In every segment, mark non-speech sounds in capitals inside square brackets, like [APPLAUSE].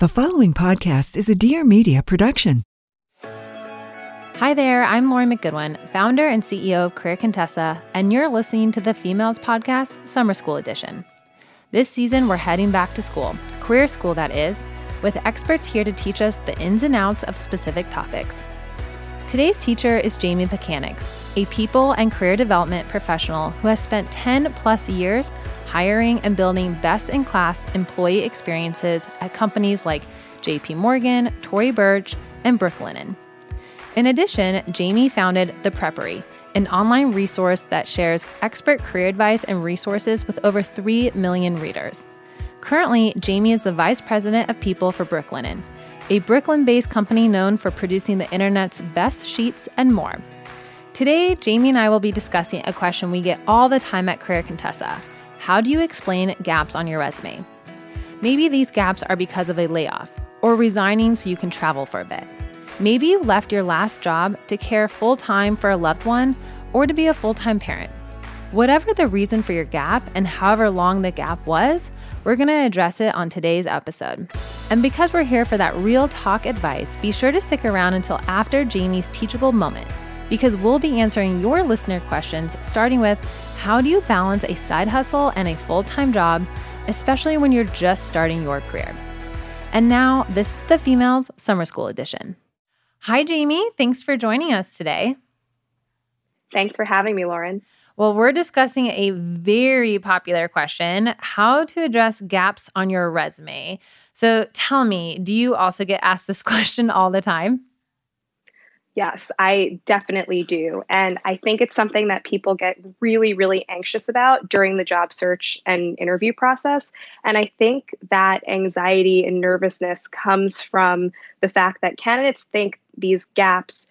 The following podcast is a Dear Media production. Hi there, I'm Lauren McGoodwin, founder and CEO of Career Contessa, and you're listening to the Femails Podcast Summer School Edition. This season, we're heading back to school, career school that is, with experts here to teach us the ins and outs of specific topics. Today's teacher is Jaime Petkanics, a people and career development professional who has spent 10 plus years hiring and building best in class employee experiences at companies like JP Morgan, Tory Burch, and Brooklinen. In addition, Jaime founded The Prepary, an online resource that shares expert career advice and resources with over 3 million readers. Currently, Jaime is the vice president of people for Brooklinen, a Brooklyn based company known for producing the internet's best sheets and more. Today, Jaime and I will be discussing a question we get all the time at Career Contessa How do you explain gaps on your resume? Maybe these gaps are because of a layoff or resigning so you can travel for a bit. Maybe you left your last job to care full time for a loved one or to be a full time parent. Whatever the reason for your gap and however long the gap was, we're going to address it on today's episode. And because we're here for that real talk advice, be sure to stick around until after Jaime's teachable moment, because we'll be answering your listener questions, starting with how do you balance a side hustle and a full time job, especially when you're just starting your career? And now, this is the Femails Summer School Edition. Hi, Jaime. Thanks for joining us today. Thanks for having me, Lauren. Well, we're discussing a very popular question how to address gaps on your resume. So tell me, do you also get asked this [LAUGHS] question all the time? Yes, I definitely do. And I think it's something that people get really, really anxious about during the job search and interview process. And I think that anxiety and nervousness comes from the fact that candidates think these gaps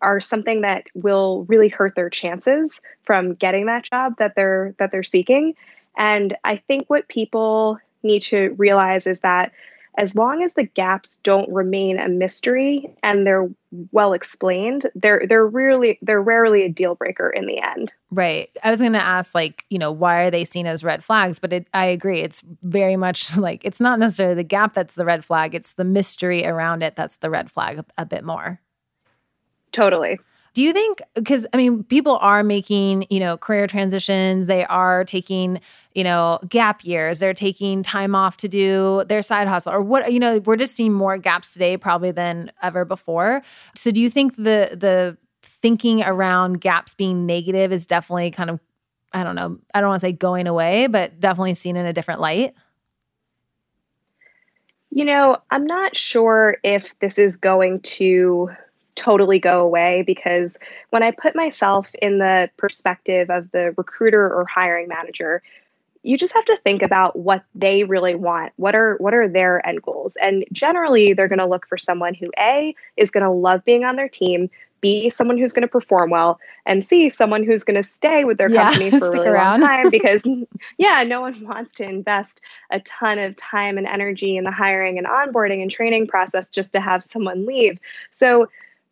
are something that will really hurt their chances from getting that job that they're that they're seeking. And I think what people need to realize is that as long as the gaps don't remain a mystery and they're well explained, they're they're really they're rarely a deal breaker in the end. Right. I was going to ask like, you know, why are they seen as red flags, but it, I agree it's very much [LAUGHS] like it's not necessarily the gap that's the red flag, it's the mystery around it that's the red flag a, a bit more. Totally. Do you think because I mean people are making, you know, career transitions, they are taking, you know, gap years, they're taking time off to do their side hustle or what, you know, we're just seeing more gaps today probably than ever before. So do you think the the thinking around gaps being negative is definitely kind of I don't know, I don't want to say going away, but definitely seen in a different light? You know, I'm not sure if this is going to totally go away because when I put myself in the perspective of the recruiter or hiring manager, you just have to think about what they really want. What are what are their end goals? And generally they're going to look for someone who A is going to love being on their team, B someone who's going to perform well, and C someone who's going to stay with their yeah, company for a [LAUGHS] really around. long time [LAUGHS] because yeah, no one wants to invest a ton of time and energy in the hiring and onboarding and training process just to have someone leave. So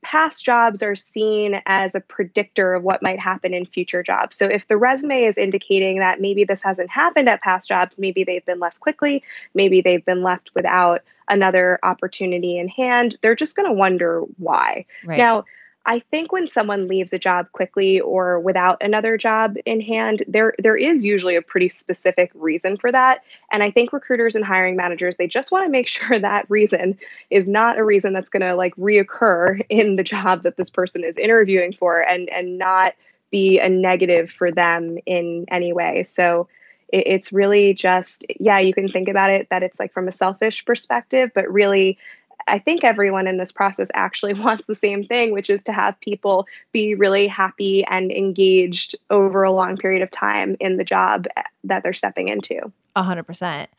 past jobs are seen as a predictor of what might happen in future jobs. So if the resume is indicating that maybe this hasn't happened at past jobs, maybe they've been left quickly, maybe they've been left without another opportunity in hand, they're just going to wonder why. Right. Now, I think when someone leaves a job quickly or without another job in hand, there there is usually a pretty specific reason for that. And I think recruiters and hiring managers they just want to make [LAUGHS] sure that reason is not a reason that's going to like reoccur in the job that this person is interviewing for and and not be a negative for them in any way. So it, it's really just yeah, you can think about it that it's like from a selfish perspective, but really I think everyone in this process actually [LAUGHS] wants the same thing, which is to have people be really happy and engaged over a long period of time in the job that they're stepping into. A hundred percent.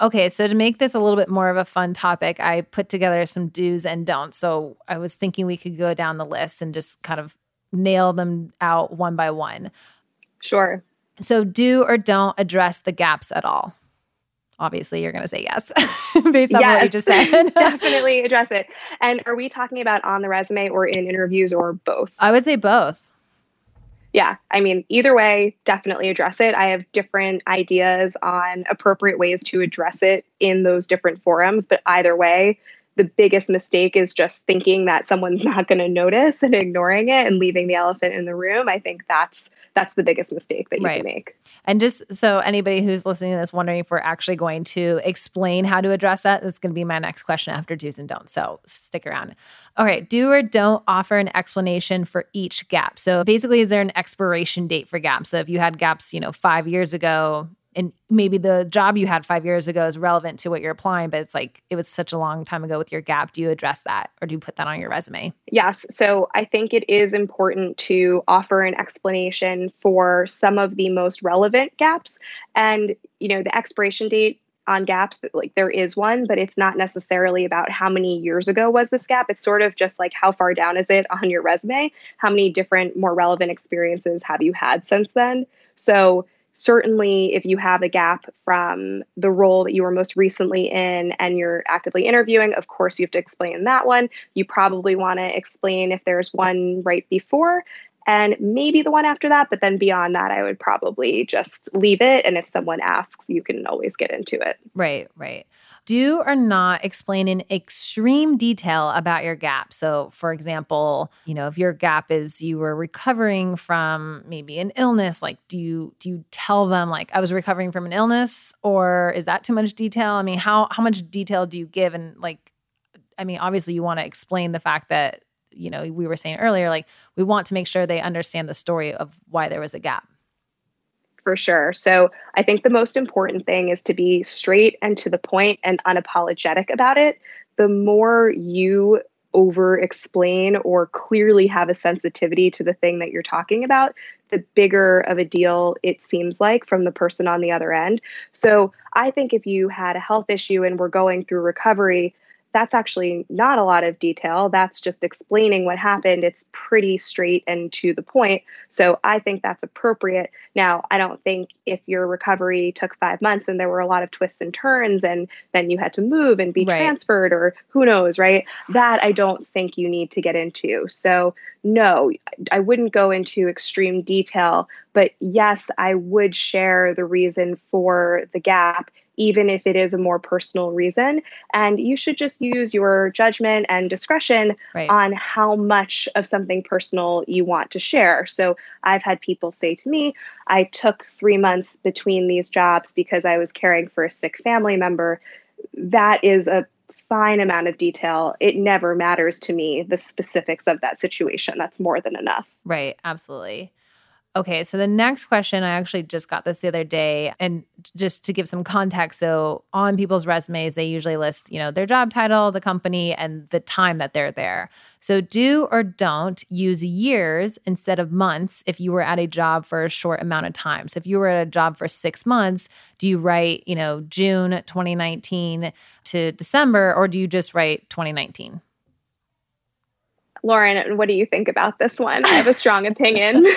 Okay, so to make this a little bit more of a fun topic, I put together some do's and don'ts. So I was thinking we could go down the list and just kind of nail them out one by one. Sure. So, do or don't address the gaps at all? Obviously you're going to say yes [LAUGHS] based on yes, what you just said. [LAUGHS] [LAUGHS] definitely address it. And are we talking about on the resume or in interviews or both? I would say both. Yeah, I mean, either way, definitely address it. I have different ideas on appropriate ways to address it in those different forums, but either way, the biggest mistake is just thinking that someone's not going to notice and ignoring it and leaving the elephant in the room. I think that's that's the biggest mistake that you right. can make. And just so anybody who's listening to this wondering if we're actually going to explain how to address that, that's going to be my next question after do's and don'ts. So stick around. All right, do or don't offer an explanation for each gap. So basically, is there an expiration date for gaps? So if you had gaps, you know, five years ago, and maybe the job you had five years ago is relevant to what you're applying, but it's like it was such a long time ago with your gap. Do you address that or do you put that on your resume? Yes. So I think it is important to offer an explanation for some of the most relevant gaps. And, you know, the expiration date on gaps like there is one but it's not necessarily about how many years ago was this gap it's sort of just like how far down is it on your resume how many different more relevant experiences have you had since then so certainly if you have a gap from the role that you were most recently in and you're actively interviewing of course you have to explain that one. You probably want to explain if there's one right before and maybe the one after that but then beyond that i would probably just leave it. And if someone asks you can always get into it. Right right do or not explain in extreme detail about your gap. So, for example, you know, if your gap is you were recovering from maybe an illness, like do you do you tell them like I was recovering from an illness or is that too much detail? I mean, how how much detail do you give and like I mean, obviously you want to explain the fact that you know, we were saying earlier like we want to make sure they understand the story of why there was a gap for sure. So I think the most important thing is to be straight and to the point and unapologetic about it. The more you over explain or clearly have a sensitivity to the thing that you're talking about, the bigger of a deal it seems like from the person on the other end. So I think if you had a health issue and were going through recovery, that's actually not a lot of detail. That's just explaining what happened. It's pretty straight and to the point. So I think that's appropriate. Now, I don't think if your recovery took five months and there were a lot of twists and turns and then you had to move and be right. transferred or who knows, right? That I don't think you need to get into. So, no, I wouldn't go into extreme detail, but yes, I would share the reason for the gap even if it is a more personal reason. And you should just use your judgment and discretion right. on how much of something personal you want to share. So I've had people say to me, I took three months between these jobs because I was caring for a sick family member. That is a fine amount of detail. It never matters to me the specifics of that situation. That's more than enough. Right. Absolutely. Okay, so the next question, I actually just got this the other day. And just to give some context, so on people's resumes, they usually list, you know, their job title, the company, and the time that they're there. So do or don't use years instead of months if you were at a job for a short amount of time. So if you were at a job for six months, do you write, you know, June 2019 to December, or do you just write 2019? Lauren, what do you think about this one? I have a strong opinion. [LAUGHS]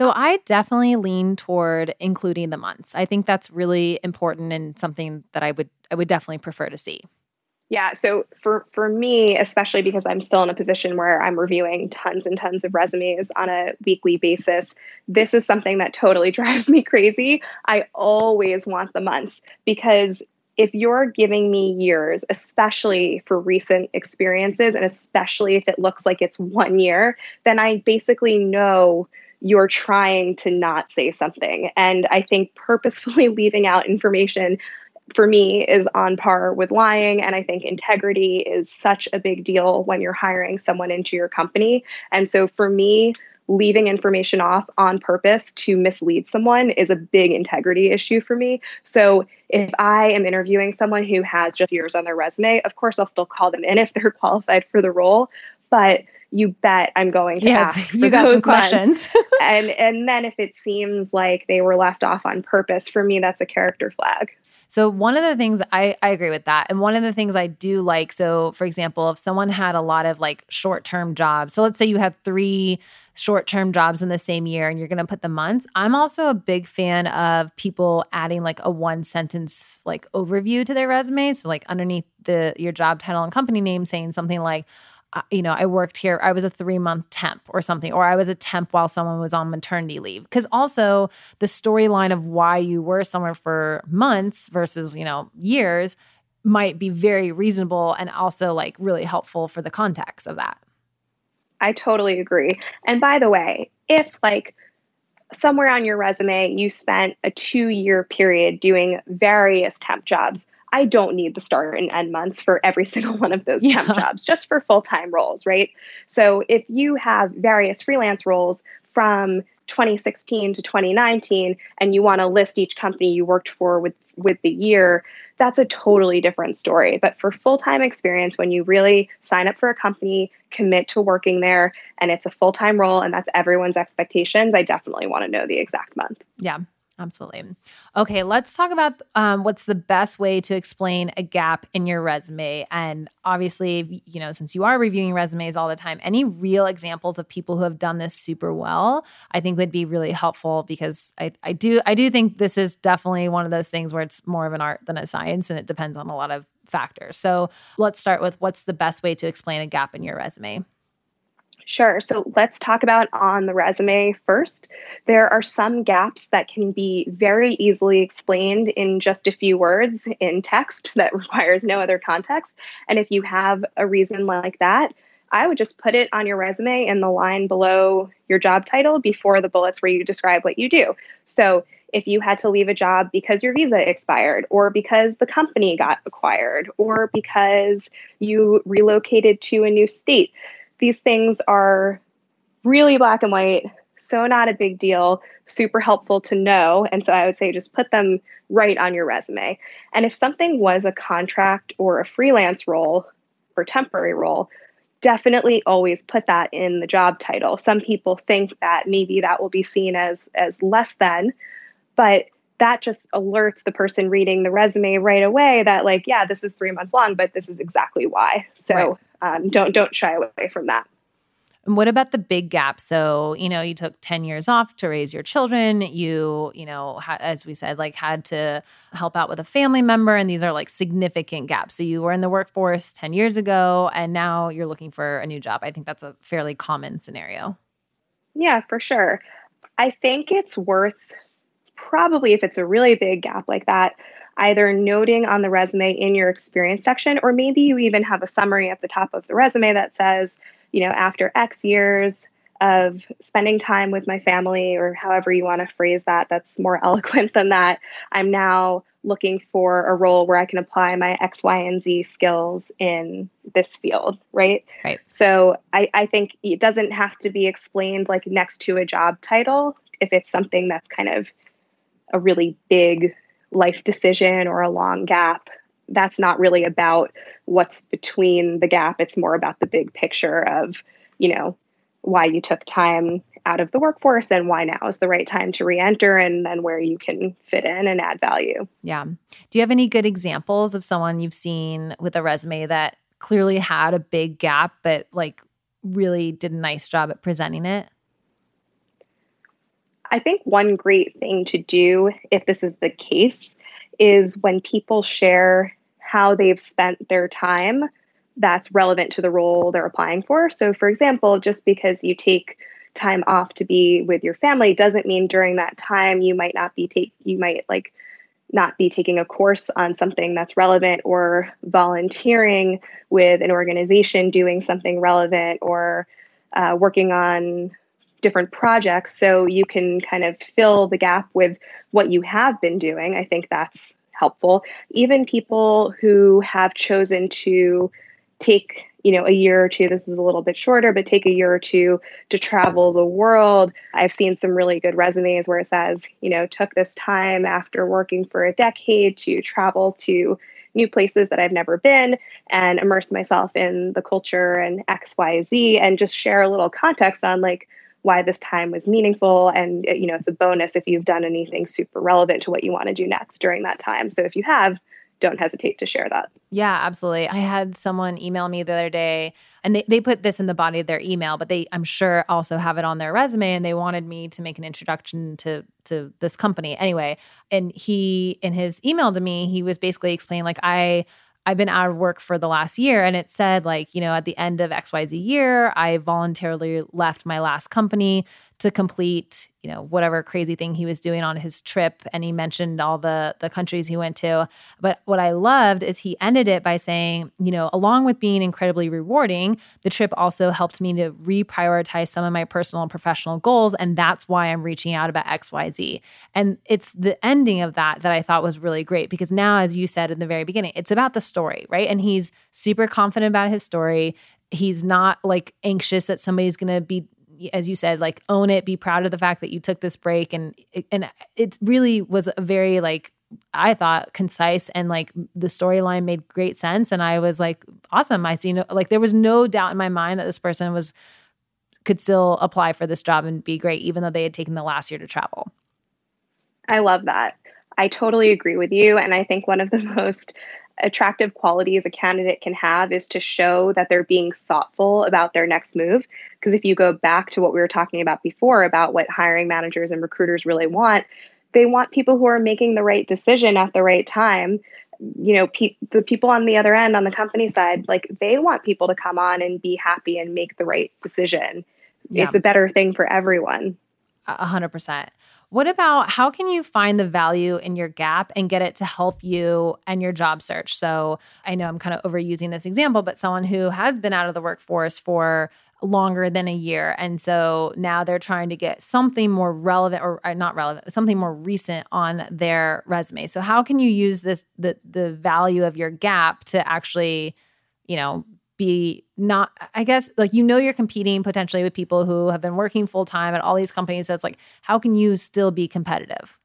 so I definitely lean toward including the months. I think that's really important and something that I would I would definitely prefer to see. Yeah, so for for me, especially because I'm still in a position where I'm reviewing tons and tons of resumes on a weekly basis, this is something that totally [LAUGHS] drives me crazy. I always want the months because if you're giving me years, especially for recent experiences, and especially if it looks like it's one year, then I basically know you're trying to not say something. And I think purposefully [LAUGHS] leaving out information for me is on par with lying. And I think integrity is such a big deal when you're hiring someone into your company. And so for me, leaving information off on purpose to mislead someone is a big integrity issue for me. So if I am interviewing someone who has just years on their resume, of course I'll still call them in if they're [LAUGHS] qualified for the role. But you bet I'm going to yes, ask [LAUGHS] you got some questions. [LAUGHS] and [LAUGHS] and then if it seems like they were left off on purpose, for me that's a character flag. So one of the things I, I agree with that. And one of the things I do like, so for example, if someone had a lot of like short-term jobs, so let's say you had three short-term jobs in the same year and you're going to put the months. I'm also a big fan of people adding like a one sentence like overview to their resume. So like underneath the your job title and company name saying something like you know, I worked here, I was a three month temp or something, or I was a temp while someone was on maternity leave. Because also the storyline of why you were somewhere for months versus, you know, years might be very reasonable and also like really helpful for the context of that. I totally agree. And by the way, if like somewhere on your resume you spent a two year period doing various temp jobs, I don't need the start and end months for every [LAUGHS] single one of those yeah. temp jobs, just for full time roles, right? So if you have various freelance roles from 2016 to 2019 and you want to list each company you worked for with with the year that's a totally different story but for full-time experience when you really sign up for a company commit to working there and it's a full-time role and that's everyone's expectations i definitely want to know the exact month yeah Absolutely. Okay, let's talk about um, what's the best way to explain a gap in your resume. And obviously, you know, since you are reviewing resumes all the time, any real examples of people who have done this super well, I think would be really helpful because I, I do I do think this is definitely one of those things where it's more of an art than a science, and it depends on a lot of factors. So let's start with what's the best way to explain a gap in your resume. Sure. So let's talk about on the resume first. There are some gaps that can be very easily explained in just a few words in text [LAUGHS] that requires no other context. And if you have a reason like that, I would just put it on your resume in the line below your job title before the bullets where you describe what you do. So if you had to leave a job because your visa expired, or because the company got acquired, or because you relocated to a new state, these things are really black and white, so not a big deal, super helpful to know. And so I would say just put them right on your resume. And if something was a contract or a freelance role or temporary role, definitely always put that in the job title. Some people think that maybe that will be seen as as less than, but that just alerts the person reading the resume right away that like yeah this is three months long but this is exactly why so right um, don't don't shy away from that. And what about the big gap? So, you know, you took 10 years off to raise your children. You, you know, ha- as we said, like had to help out with a family member. And these are like significant gaps. So you were in the workforce 10 years ago and now you're looking for a new job. I think that's a fairly common scenario. Yeah, for sure. I think it's worth probably if it's a really big gap like that, either noting on the resume in your experience section, or maybe you even have a summary at the top of the resume that says, you know, after X years of spending time with my family, or however you want to phrase that, that's more [LAUGHS] eloquent than that. I'm now looking for a role where I can apply my X, Y, and Z skills in this field, right? Right. So I, I think it doesn't have to be explained like next to a job title if it's something that's kind of a really big life decision or a long gap that's not really about what's between the gap. It's more about the big picture of you know why you took time out of the workforce and why now is the right time to re-enter and then where you can fit in and add value. Yeah. Do you have any good examples of someone you've seen with a resume that clearly had a big gap but like really did a nice job at presenting it I think one great thing to do, if this is the case, is when people share how they've spent their time that's relevant to the role they're applying for. So, for example, just because you take time off to be with your family doesn't mean during that time you might not be take you might like not be taking a course on something that's relevant or volunteering with an organization doing something relevant or uh, working on different projects so you can kind of fill the gap with what you have been doing. I think that's helpful. Even people who have chosen to take you know a year or two this is a little bit shorter but take a year or two to travel the world i've seen some really good resumes where it says you know took this time after working for a decade to travel to new places that i've never been and immerse myself in the culture and xyz and just share a little context on like why this time was meaningful and uh, you know it's a bonus if you've done anything super relevant to what you want to do next during that time so if you have don't hesitate to share that. Yeah, absolutely. I had someone email me the other day and they, they put this in the body of their email, but they I'm sure also have it on their resume and they wanted me to make an introduction to to this company. Anyway, and he in his email to me, he was basically explaining like I I've been out of work for the last year and it said like, you know, at the end of XYZ year, I voluntarily left my last company to complete, you know, whatever crazy thing he was doing on his trip and he mentioned all the the countries he went to. But what I loved is he ended it by saying, you know, along with being incredibly rewarding, the trip also helped me to reprioritize some of my personal and professional goals and that's why I'm reaching out about XYZ. And it's the ending of that that I thought was really great because now as you said in the very beginning, it's about the story, right? And he's super confident about his story he's not like anxious that somebody's going to be as you said, like own it, be proud of the fact that you took this break, and and it really was a very like I thought concise and like the storyline made great sense, and I was like, awesome. I see no like there was no doubt in my mind that this person was could still apply for this job and be great, even though they had taken the last year to travel. I love that. I totally agree with you. And I think one of the [LAUGHS] most attractive qualities a candidate can have is to show that they're being thoughtful about their next move. Because if you go back to what we were talking about before about what hiring managers and recruiters really want, they want people who are making the right decision at the right time. You know, pe- the people on the other end, on the company side, like they want people to come on and be happy and make the right decision. Yeah. It's a better thing for everyone. A hundred percent. What about how can you find the value in your gap and get it to help you and your job search? So I know I'm kind of overusing this example, but someone who has been out of the workforce for longer than a year. And so now they're trying to get something more relevant or, or, not relevant, something more recent on their resume. So how can you use this the the value of your gap to actually, you know, be not i guess like you know you're competing potentially with people who have been working full time at all these companies. So it's like how can you still be competitive?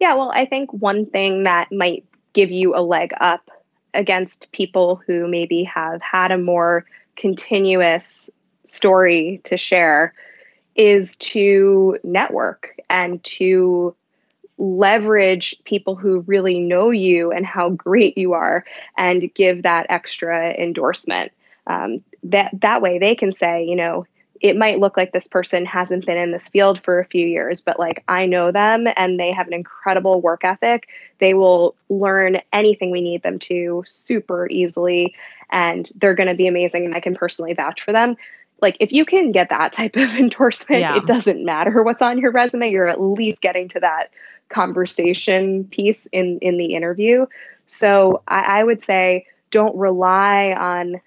Yeah well i think one thing that might give you a leg up against people who maybe have had a more continuous story to share is to network and to leverage people who really know you and how great you are and give that extra endorsement. Um, that that way they can say, you know, it might look like this person hasn't been in this field for a few years, but like I know them and they have an incredible work ethic. They will learn anything we need them to super easily and they're going to be amazing and I can personally vouch for them. Like if you can get that type of [LAUGHS] endorsement, yeah. it doesn't matter what's on your resume, you're at least getting to that conversation piece in in the interview. So I, I would say don't rely on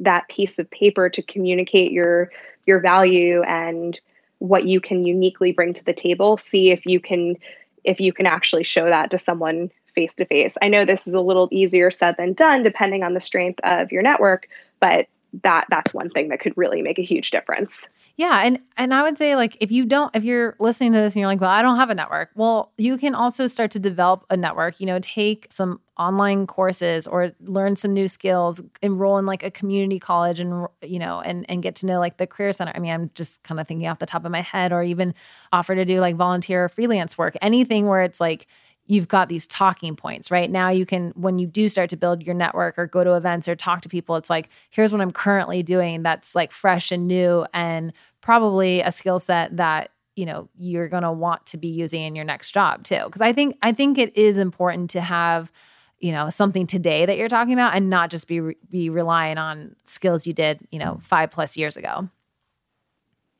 that piece of paper to communicate your your value and what you can uniquely bring to the table. See if you can if you can actually show that to someone face to face. I know this is a little easier said than done depending on the strength of your network, but that that's one thing that could really make a huge difference. Yeah, and and I would say like if you don't if you're listening to this and you're like, "Well, I don't have a network." Well, you can also start to develop a network, you know, take some online courses or learn some new skills, enroll in like a community college and you know, and and get to know like the career center. I mean, I'm just kind of thinking off the top of my head or even offer to do like volunteer or freelance work. Anything where it's like you've got these talking points, right? Now you can, when you do start to build your network or go to events or talk to people, it's like, here's what I'm currently doing that's like fresh and new and probably a skill set that you know you're going to want to be using in your next job too. Because i think i think it is important to have you know something today that you're talking about and not just be re- be relying on skills you did you know 5 plus years ago.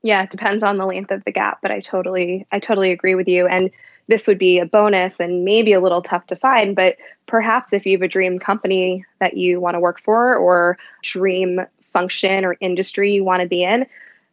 Yeah it depends on the length of the gap but i totally i totally agree with you. And this would be a bonus and maybe a little tough to find. But perhaps if you have a dream company that you want to work for or dream function or industry you want to be in,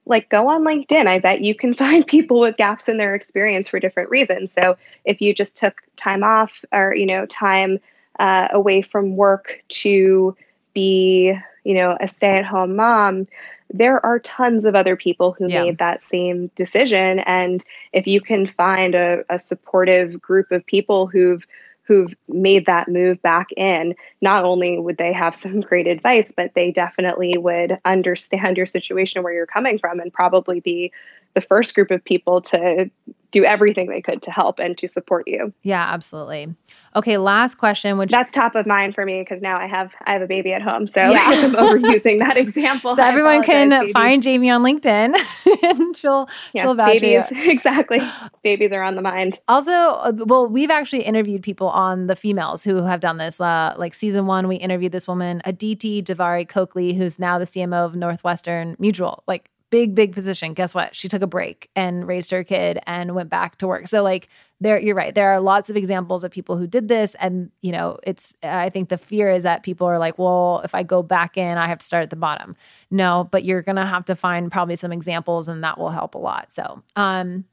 like go on LinkedIn. I bet you can [LAUGHS] find people with gaps in their experience for different reasons. So if you just took time off or, you know, time uh, away from work to be, you know, a stay at home mom, there are tons of other people who yeah. made that same decision. And if you can find a, a supportive group of people who've who've made that move back in, not only would they have [LAUGHS] some great advice, but they definitely would understand your situation where you're coming from and probably be the first group of people to do everything they could to help and to support you. Yeah, absolutely. Okay, last question, which that's top of mind for me because now I have I have a baby at home, so yeah. [LAUGHS] I'm overusing that example. [LAUGHS] So everyone can babies. find Jaime on LinkedIn, [LAUGHS] and she'll yeah, she'll vouch babies exactly. babies are on the mind. Also, uh, well, we've actually interviewed people on the Femails who have done this. Uh, like season one, we interviewed this woman, Aditi Javeri Gokhale, who's now the CMO of Northwestern Mutual. Like big big position. Guess what? She took a break and raised her kid and went back to work. So like there you're right. There are lots of examples of people who did this. And you know it's i think the fear is that people are like well if i go back in i have to start at the bottom. No but you're gonna have to find probably some examples and that will help a lot. So um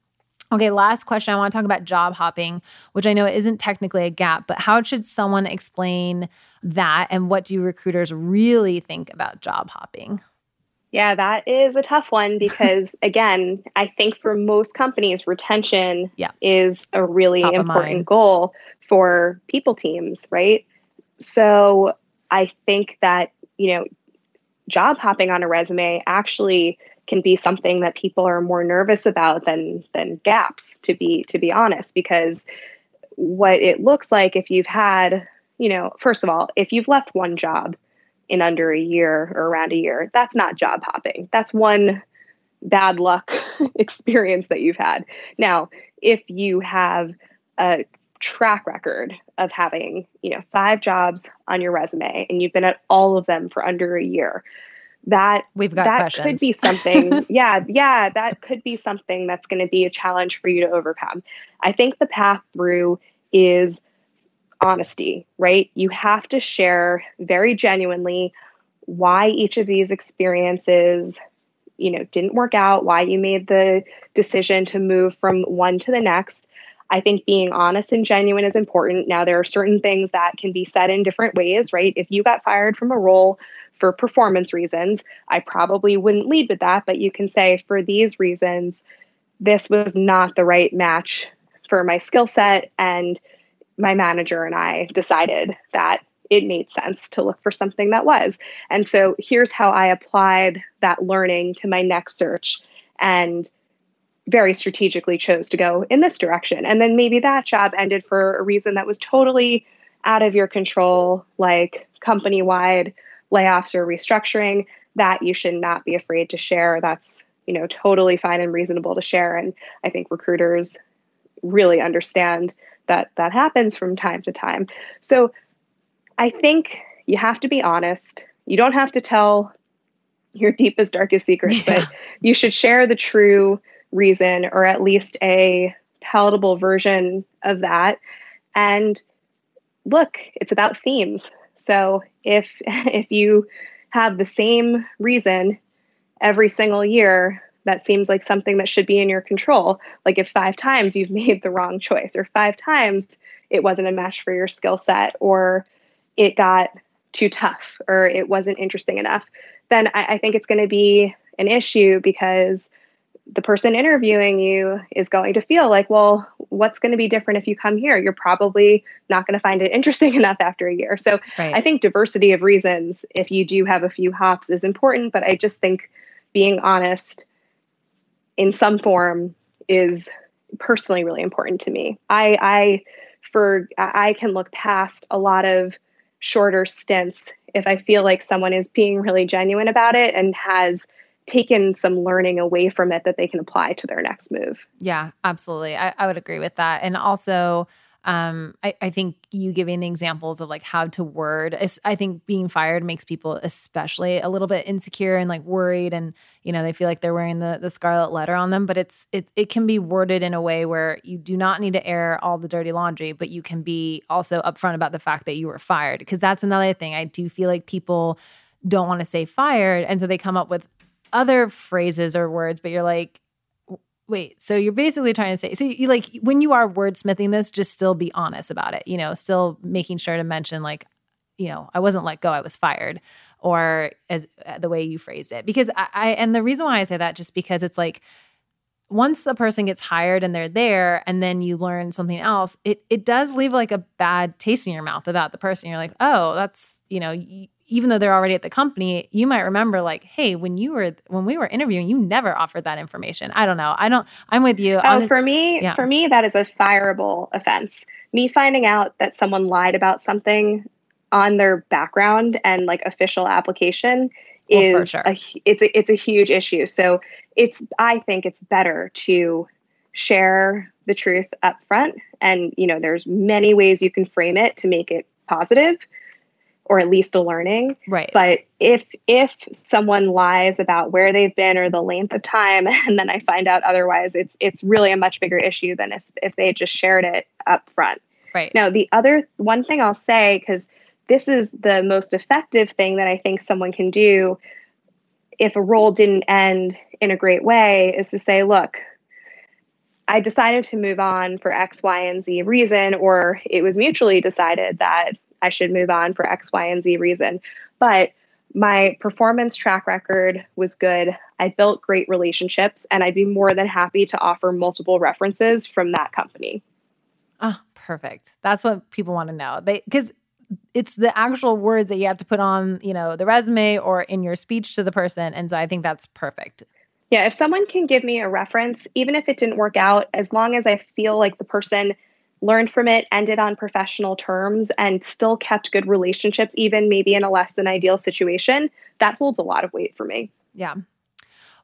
Okay, last question. I want to talk about job hopping, which I know isn't technically a gap, but how should someone explain that? And what do recruiters really think about job hopping? Yeah, that is a tough one because, [LAUGHS] again, I think for most companies, retention yeah. is a really Top important goal for people teams, right? So I think that, you know, job hopping on a resume actually can be something that people are more nervous about than than gaps to be to be honest because what it looks like if you've had you know first of all if you've left one job in under a year or around a year. That's not job hopping. That's one bad luck [LAUGHS] experience that you've had. Now, if you have a track record of having, you know, five jobs on your resume and you've been at all of them for under a year, that we've got that questions. could be something [LAUGHS] yeah yeah that could be something that's going to be a challenge for you to overcome i think the path through is honesty, right? You have to share very genuinely why each of these experiences you know didn't work out why you made the decision to move from one to the next. I think being honest and genuine is important. Now there are certain things that can be said in different ways right? If you got fired from a role for performance reasons i probably wouldn't lead with that but you can say for these reasons this was not the right match for my skill set and my manager and I decided that it made sense to look for something that was. And so here's how I applied that learning to my next search and very strategically chose to go in this direction. And then maybe that job ended for a reason that was totally out of your control, like company wide layoffs or restructuring, that you should not be afraid to share. That's, you know, totally fine and reasonable to share. And I think recruiters really understand that that happens from time to time. So I think you have to be honest. You don't have to tell your deepest darkest secrets, yeah. but you should share the true reason or at least a palatable version of that. And look, it's about themes. So if [LAUGHS] if you have the same reason every single year, that seems like something that should be in your control. Like if five times you've [LAUGHS] made the wrong choice, or five times it wasn't a match for your skill set, or it got too tough, or it wasn't interesting enough, then I, I think it's going to be an issue because the person interviewing you is going to feel like, well, what's going to be different if you come here? You're probably not going to find it [LAUGHS] interesting enough after a year. So right. I think diversity of reasons, if you do have a few hops, is important. But I just think being honest in some form is personally really important to me. I, I for I can look past a lot of shorter stints if I feel like someone is being really genuine about it and has taken some learning away from it that they can apply to their next move. Yeah, absolutely. I, I would agree with that. And also, um, I, I think you giving the examples of like how to word, I think being fired makes people especially a little bit insecure and like worried, and you know they feel like they're wearing the the scarlet letter on them. But it's it it can be worded in a way where you do not need to air all the dirty laundry, but you can be also upfront about the fact that you were fired because that's another thing. I do feel like people don't want to say fired, and so they come up with other phrases or words, but you're like, wait so you're basically trying to say so you like when you are wordsmithing this just still be honest about it you know still making sure to mention like you know i wasn't let go i was fired or as uh, the way you phrased it. Because I, I and the reason why i say that just because it's like once a person gets hired and they're there and then you learn something else it it does leave like a bad taste in your mouth about the person you're like oh that's you know even though they're already at the company, you might remember like, hey, when you were when we were interviewing, you never offered that information. I don't know. I don't. I'm with you. Oh, for me, yeah. for me, that is a fireable offense. Me finding out that someone lied about something on their background and like official application is well, sure. a, it's a, it's a huge issue. So it's I think it's better to share the truth up front and you know there's many ways you can frame it to make it positive or at least a learning. Right. But if if someone lies about where they've been or the length of time [LAUGHS] and then I find out otherwise, it's it's really a much bigger issue than if if they just shared it up front. Right. Now, the other one thing I'll say cuz this is the most effective thing that I think someone can do if a role didn't end in a great way is to say, look, I decided to move on for X, Y, and Z reason, or it was mutually decided that I should move on for X, Y, and Z reason. But my performance track record was good. I built great relationships, and I'd be more than happy to offer multiple references from that company. Oh, perfect. That's what people want to know. They because it's the actual words that you have to put on, you know, the resume or in your speech to the person, and so I think that's perfect. Yeah, if someone can give me a reference, even if it didn't work out, as long as I feel like the person learned from it, ended on professional terms, and still kept good relationships, even maybe in a less than ideal situation, that holds a lot of weight for me. Yeah.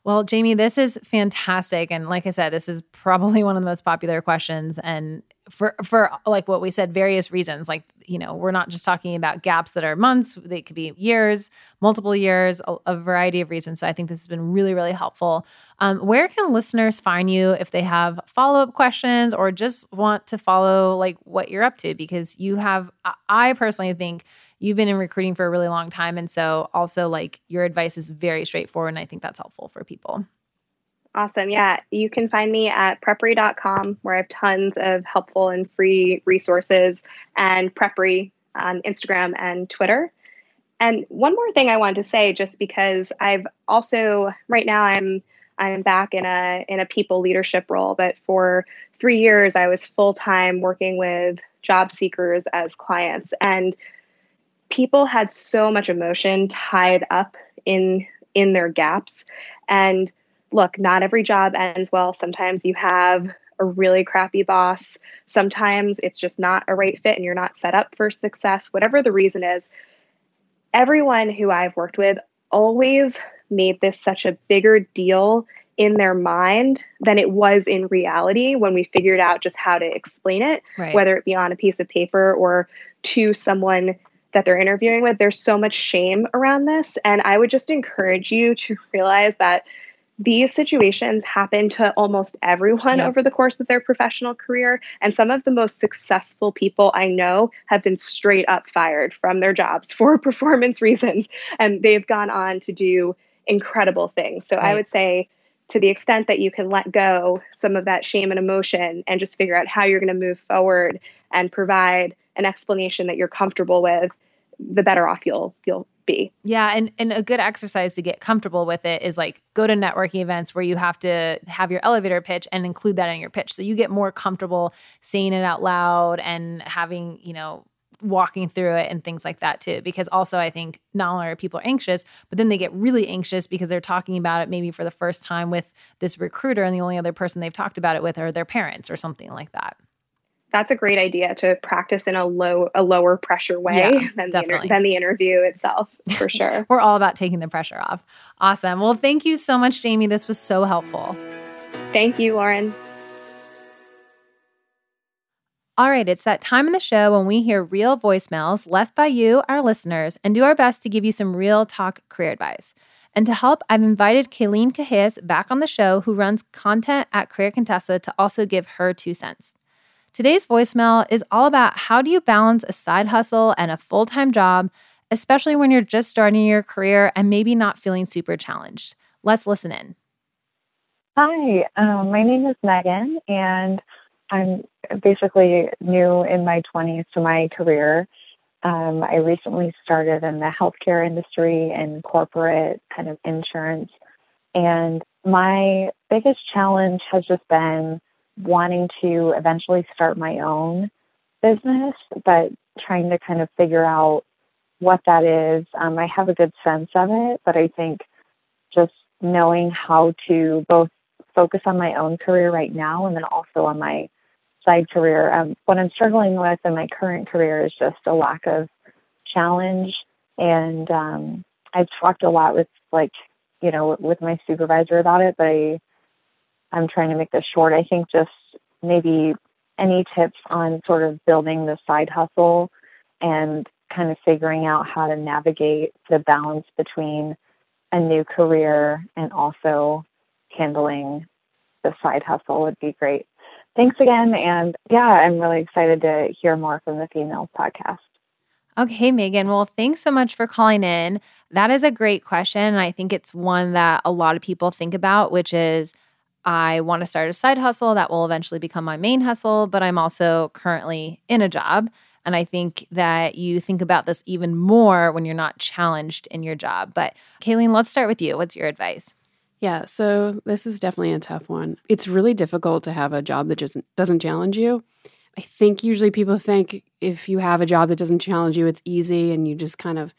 Well, Jaime, this is fantastic. And like I said, this is probably [LAUGHS] one of the most popular questions. And for for like what we said various reasons like you know we're not just talking about gaps that are months they could be years multiple years a, a variety of reasons. So i think this has been really really helpful. Um, where can listeners find you if they have follow-up questions or just want to follow like what you're up to? Because you have i personally think you've been in recruiting for a really long time. And so also like your advice is very straightforward and i think that's helpful for people Awesome. Yeah. You can find me at prepary.com where I have tons of helpful and free resources and preppery on Instagram and Twitter. And one more thing I wanted to say, just because I've also right now I'm I'm back in a in a people leadership role, but for three years I was full time working with job seekers as clients, and people had so much emotion tied up in in their gaps, and look, not every job ends well. Sometimes you have a really crappy boss. Sometimes it's just not a right fit and you're not set up for success, whatever the reason is. Everyone who I've worked with always made this such a bigger deal in their mind than it was in reality when we figured out just how to explain it, right. whether it be on a piece of paper or to someone that they're interviewing with. There's so much shame around this. And I would just encourage you to realize that these situations happen to almost everyone yep. over the course of their professional career. And some of the most successful people I know have been straight up fired from their jobs [LAUGHS] for performance reasons. And they've gone on to do incredible things. So right. I would say, to the extent that you can let go some of that shame and emotion and just figure out how you're going to move forward and provide an explanation that you're comfortable with, the better off you'll you'll be. Yeah, and and a good exercise to get comfortable with it is like go to networking events where you have to have your elevator pitch and include that in your pitch. So you get more comfortable saying it out loud and having, you know, walking through it and things like that too. Because also i think not only are people anxious but then they get really anxious because they're talking about it maybe for the first time with this recruiter and the only other person they've talked about it with are their parents or something like that that's a great idea to practice in a low a lower pressure way yeah, [LAUGHS] than, the inter- than the interview itself for [LAUGHS] sure. We're all about taking the pressure off. Awesome. Well thank you so much jaime. This was so helpful. Thank you lauren. All right, it's that time in the show when we hear real voicemails left by you, our listeners, and do our best to give you some real talk career advice. And to help, I've invited Kayleen Cahias back on the show, who runs content at Career Contessa, to also give her two cents. Today's voicemail is all about how do you balance a side hustle and a full time job, especially when you're just starting your career and maybe not feeling super challenged. Let's listen in. Hi, um, my name is Megan, and I'm basically new in my 20s to my career. Um, I recently started in the healthcare industry and corporate kind of insurance. And my biggest challenge has just been wanting to eventually start my own business, but trying to kind of figure out what that is. Um, I have a good sense of it, but I think just knowing how to both focus on my own career right now and then also on my side career. Um, what I'm struggling with in my current career is just a lack of challenge. And um, I've talked a lot with like, you know, with my supervisor about it, but I, I'm trying to make this short. I think just maybe any tips on sort of building the side hustle and kind of figuring out how to navigate the balance between a new career and also handling the side hustle would be great thanks again. And yeah, I'm really excited to hear more from the Femails podcast. Okay, Megan. Well, thanks so much for calling in. That is a great question. And I think it's one that a lot of people think about, which is I want to start a side hustle that will eventually become my main hustle, but I'm also currently in a job. And I think that you think about this even more when you're not challenged in your job. But Kayleen, let's start with you. What's your advice? Yeah, so this is definitely a tough one. It's really difficult to have a job that just doesn't challenge you. I think usually people think if you have a job that doesn't challenge you, it's easy and you just kind of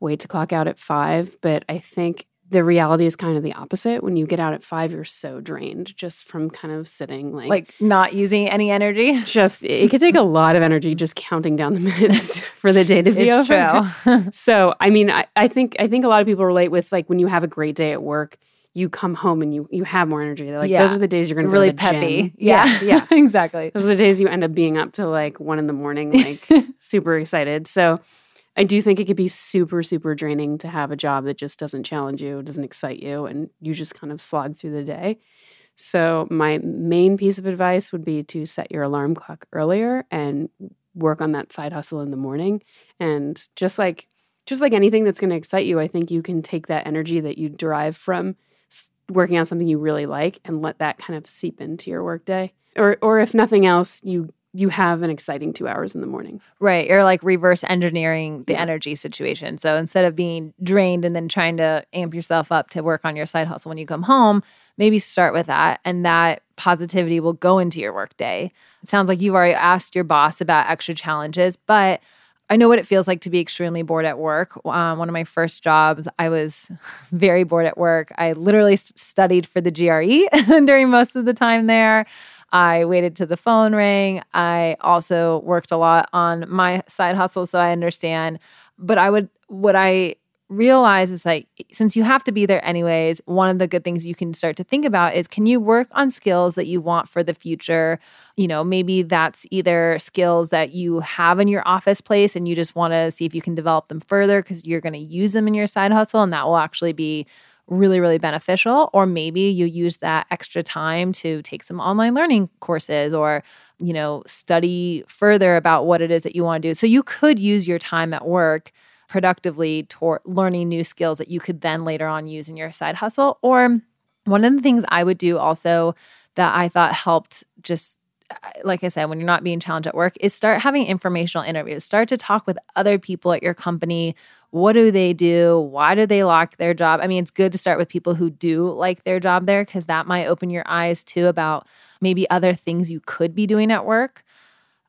wait to clock out at five. But I think the reality is kind of the opposite. When you get out at five, you're so drained just from kind of sitting like like not using any energy. [LAUGHS] Just it could take a lot of energy just counting down the [LAUGHS] minutes [LAUGHS] for the day to be it's over. True. so I mean, I, I think I think a lot of people relate with like when you have a great day at work you come home and you you have more energy. They're like yeah. those are the days you're going to really peppy. Gym. Yeah, yeah, exactly. Those are the days you end up being up to like one in the morning, like super excited. So I do think it could be super super draining to have a job that just doesn't challenge you, doesn't excite you, and you just kind of slog through the day. So my main piece of advice would be to set your alarm clock earlier and work on that side hustle in the morning and just like just like anything that's going to excite you, I think you can take that energy that you derive from working on something you really like and let that kind of seep into your workday. Or or if nothing else, you you have an exciting two hours in the morning. Right. You're like reverse engineering the yeah. energy situation. So instead of being drained and then trying to amp yourself up to work on your side hustle when you come home, maybe start with that. And that positivity will go into your workday. It sounds like you've already asked your boss about extra challenges, but I know what it feels like to be extremely bored at work. Um, one of my first jobs, I was [LAUGHS] very bored at work. I literally studied for the GRE [LAUGHS] during most of the time there. I waited till the phone rang. I also worked a lot on my side hustle, so I understand. But I would, what I realize is like since you have to be there anyways one of the good things you can start to think about is can you work on skills that you want for the future you know maybe that's either skills that you have in your office place and you just want to see if you can develop them further because you're going to use them in your side hustle and that will actually be really really beneficial or maybe you use that extra time to take some online learning courses or you know study further about what it is that you want to do so you could use your time at work productively toward learning new skills that you could then later on use in your side hustle. Or one of the things I would do also that I thought helped just uh, like I said, when you're not being challenged at work, is start having informational interviews. Start to talk with other people at your company. What do they do? Why do they like their job? I mean, it's good to start with people who do like their job there because that might open your eyes too about maybe other things you could be doing at work.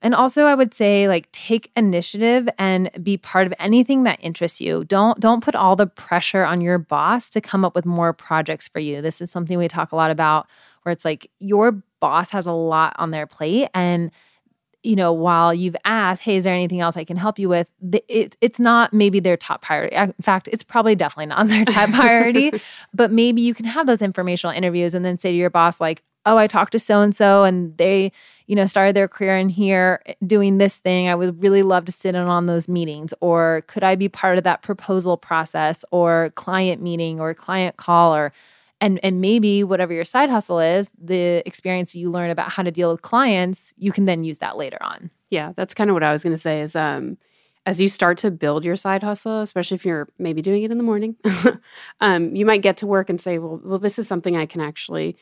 And also I would say like take initiative and be part of anything that interests you. Don't don't put all the pressure on your boss to come up with more projects for you. This is something we talk a lot about where it's like your boss has a lot on their plate and you know, while you've asked, hey, is there anything else I can help you with? It, it's not maybe their top priority. In fact, it's probably definitely not their top [LAUGHS] priority, but maybe you can have those informational interviews and then say to your boss, like, oh, I talked to so and so and they, you know, started their career in here eh, doing this thing. I would really love to sit in on those meetings. Or could I be part of that proposal process or client meeting or client call or and and maybe whatever your side hustle is, the experience you learn about how to deal with clients, you can then use that later on. Yeah, that's kind of what I was going to say is um as you start to build your side hustle, especially if you're maybe doing it in the morning, [LAUGHS] um, you might get to work and say, well, well, this is something I can actually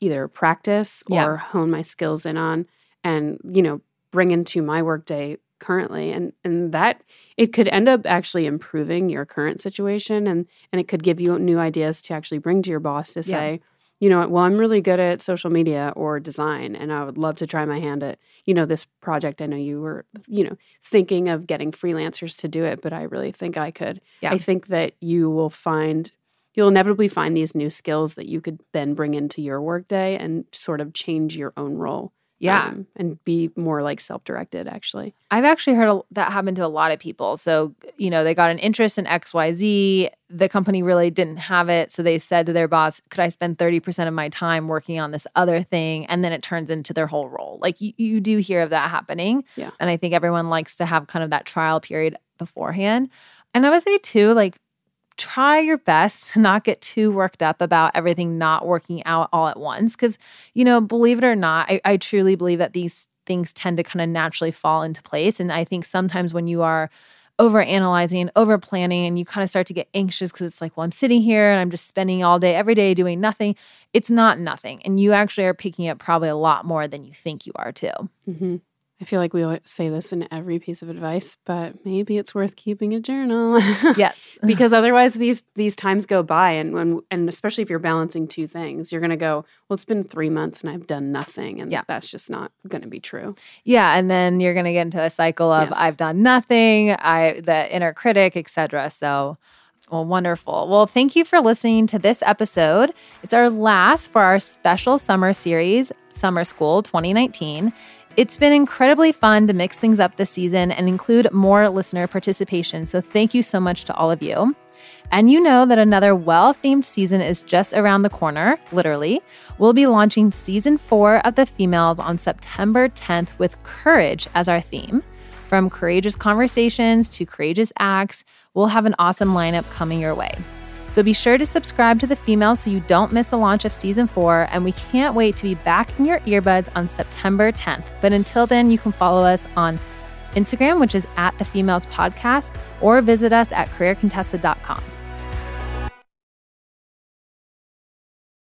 either practice or Yeah. hone my skills in on and, you know, bring into my workday currently. And and that it could end up actually improving your current situation and and it could give you new ideas to actually bring to your boss to Yeah. say, you know, what, well, I'm really good at social media or design, and I would love to try my hand at, you know, this project. I know you were, you know, thinking of getting freelancers to do it, but I really think I could. Yeah. I think that you will find, you'll inevitably find these new skills that you could then bring into your workday and sort of change your own role. Yeah. um, and be more like self directed, actually. I've actually heard a- that happen to a lot of people. So, you know, they got an interest in XYZ. The company really didn't have it. So they said to their boss, Could I spend 30% of my time working on this other thing? And then it turns into their whole role. Like you, you do hear of that happening. Yeah. And I think everyone likes to have kind of that trial period beforehand. And I would say, too, like, try your best to not get too worked up about everything not working out all at once. Because, you know, believe it or not, I, I truly believe that these things tend to kind of naturally fall into place. And I think sometimes when you are over analyzing, over planning, and you kind of start to get anxious because it's like, well, I'm sitting here and I'm just spending all day, every day doing nothing. It's not nothing. And you actually are picking up probably a lot more than you think you are too. hmm I feel like we always say this in every piece of advice, but maybe it's worth keeping a journal. Yes. [LAUGHS] because otherwise these these times go by and when and especially if you're balancing two things you're going to go well it's been 3 months and I've done nothing and Yeah. that's just not going to be true. Yeah, and then you're going to get into a cycle of Yes. I've done nothing, I the inner critic, etc. So, well, wonderful. Well, thank you for listening to this episode. It's our last for our special summer series, Summer School 2019. It's been incredibly fun to mix things up this season and include more listener participation. So, thank you so much to all of you. And you know that another well themed season is just around the corner, literally. We'll be launching season four of The Femails on September 10th with courage as our theme. From courageous conversations to courageous acts, we'll have an awesome lineup coming your way. So be sure to subscribe to The Femail so you don't miss the launch of season four. And we can't wait to be back in your earbuds on September 10th. But until then, you can follow us on Instagram, which is at The Femails Podcast, or visit us at careercontessa.com.